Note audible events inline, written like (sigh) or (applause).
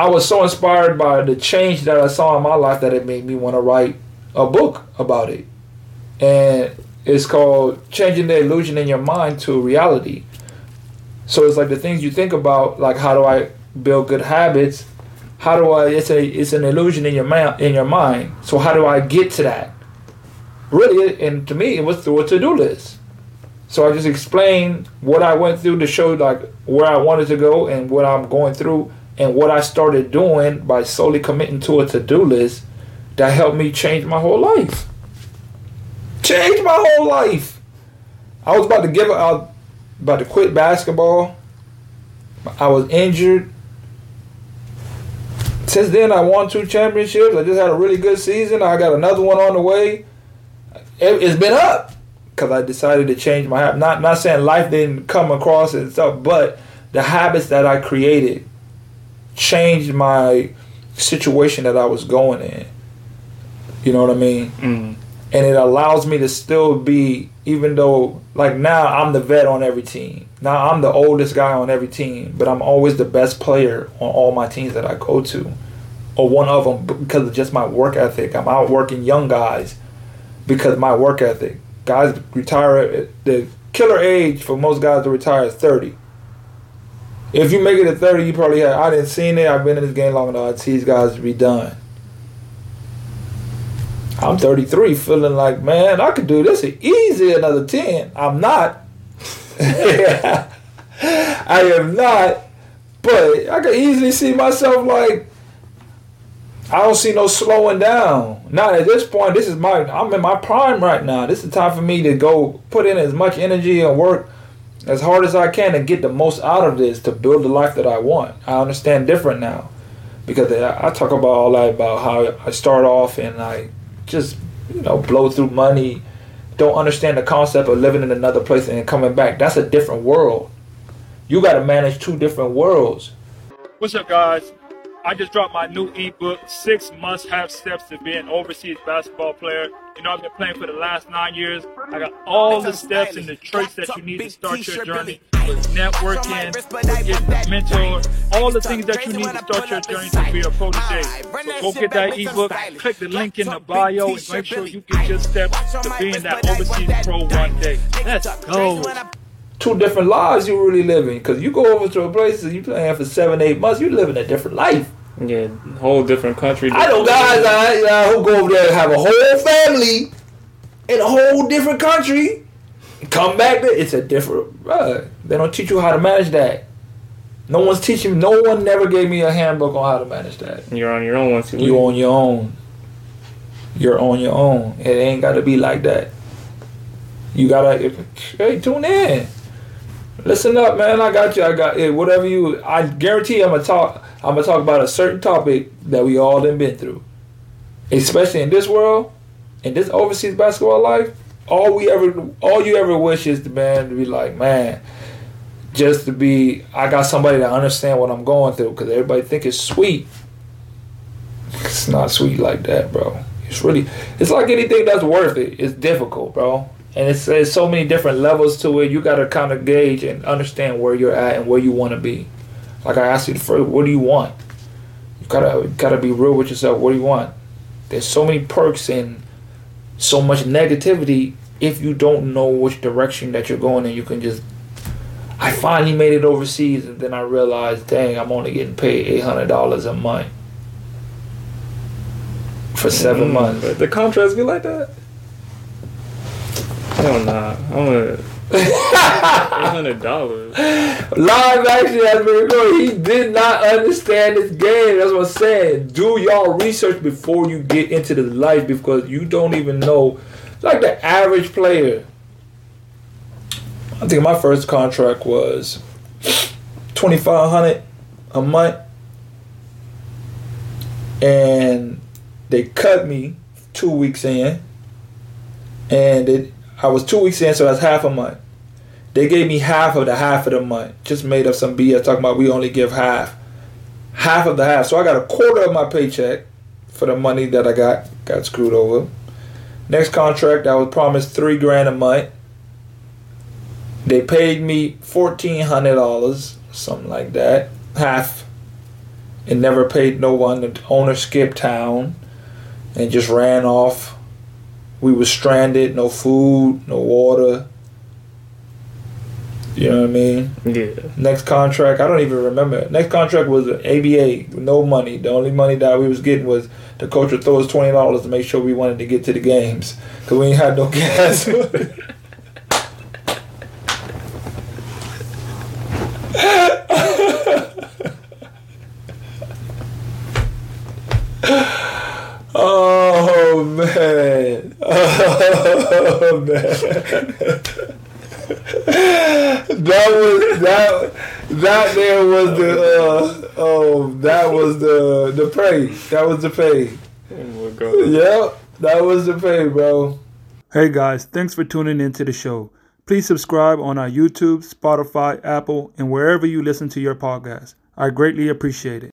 I was so inspired by the change that I saw in my life that it made me want to write a book about it. And it's called Changing the Illusion in Your Mind to Reality. So it's like the things you think about, like how do I build good habits? How do I? It's a it's an illusion in your mind in your mind. So how do I get to that? Really, and to me, it was through a to do list. So I just explained what I went through to show like where I wanted to go and what I'm going through and what I started doing by solely committing to a to do list that helped me change my whole life. Change my whole life. I was about to give up, about to quit basketball. I was injured. Since then, I won two championships. I just had a really good season. I got another one on the way. It's been up because I decided to change my habit. Not not saying life didn't come across and stuff, but the habits that I created changed my situation that I was going in. You know what I mean? Mm. And it allows me to still be, even though, like now I'm the vet on every team. Now I'm the oldest guy on every team, but I'm always the best player on all my teams that I go to. Or one of them because of just my work ethic. I'm outworking young guys because of my work ethic. Guys retire, the killer age for most guys to retire is 30. If you make it at 30, you probably have, I didn't seen it, I've been in this game long enough, these guys to be done. I'm 33, feeling like, man, I could do this easy another 10. I'm not. (laughs) I am not. But I could easily see myself like, I don't see no slowing down. Not at this point. This is my, I'm in my prime right now. This is time for me to go put in as much energy and work as hard as I can to get the most out of this to build the life that I want. I understand different now because I talk about all that about how I start off and I just you know blow through money, don't understand the concept of living in another place and coming back. That's a different world. You got to manage two different worlds. What's up, guys? I just dropped my new ebook, Six Must Have Steps to Be an Overseas Basketball Player. You know, I've been playing for the last nine years. I got all the steps and the traits that you need to start your journey with networking, with getting mentor, all the things that you need to start your journey to be a protege. So go get that ebook, click the link in the bio, and make sure you get your steps to being that overseas pro one day. Let's go two different lives you're really living. Because you go over to a place and you playing for seven, eight months, you're living a different life. Yeah, whole different country. Different I know guys I, uh, who go over there and have a whole family in a whole different country. Come back there, it's a different. They don't teach you how to manage that. No one's teaching. No one never gave me a handbook on how to manage that. You're on your own once you. You on your own. You're on your own. It ain't got to be like that. You gotta. Hey, tune in. Listen up, man. I got you. I got it. Whatever you. I guarantee I'm gonna talk. I'm gonna talk about a certain topic that we all done been through, especially in this world, in this overseas basketball life. All we ever, all you ever wish is the man to be like, man, just to be. I got somebody to understand what I'm going through because everybody think it's sweet. It's not sweet like that, bro. It's really. It's like anything that's worth it. It's difficult, bro and it's there's so many different levels to it. You got to kind of gauge and understand where you're at and where you want to be. Like I asked you first, what do you want? You gotta gotta be real with yourself. What do you want? There's so many perks and so much negativity if you don't know which direction that you're going and You can just. I finally made it overseas, and then I realized, dang, I'm only getting paid eight hundred dollars a month for 7 mm, months. The contracts be like that. Hell nah. I'm eight hundred dollars. Live action has been recorded. He did not understand this game. That's what I'm saying. Do y'all research before you get into the life because you don't even know. Like the average player. I think my first contract was twenty five hundred a month, and they cut me two weeks in, and it I was two weeks in, so that's half a month. They gave me half of the half of the month. Just made up some BS talking about we only give half. Half of the half. So I got a quarter of my paycheck for the money that I got. Got screwed over. Next contract, I was promised three grand a month. They paid me fourteen hundred dollars, something like that, half. and never paid no one. The owner skipped town and just ran off. We were stranded, no food, no water. You know what I mean? Yeah. Next contract, I don't even remember. Next contract was ABA, no money. The only money that we was getting was the coach would throw us twenty dollars to make sure we wanted to get to the games because we ain't had no (laughs) gas. (laughs) oh man! Oh man! that was that that there was the uh, oh that was the the pay that was the pay Oh my god. yep that was the pay bro. Hey guys. Thanks for tuning into the show. Please subscribe on our youtube spotify apple and wherever you listen to your podcast. I greatly appreciate it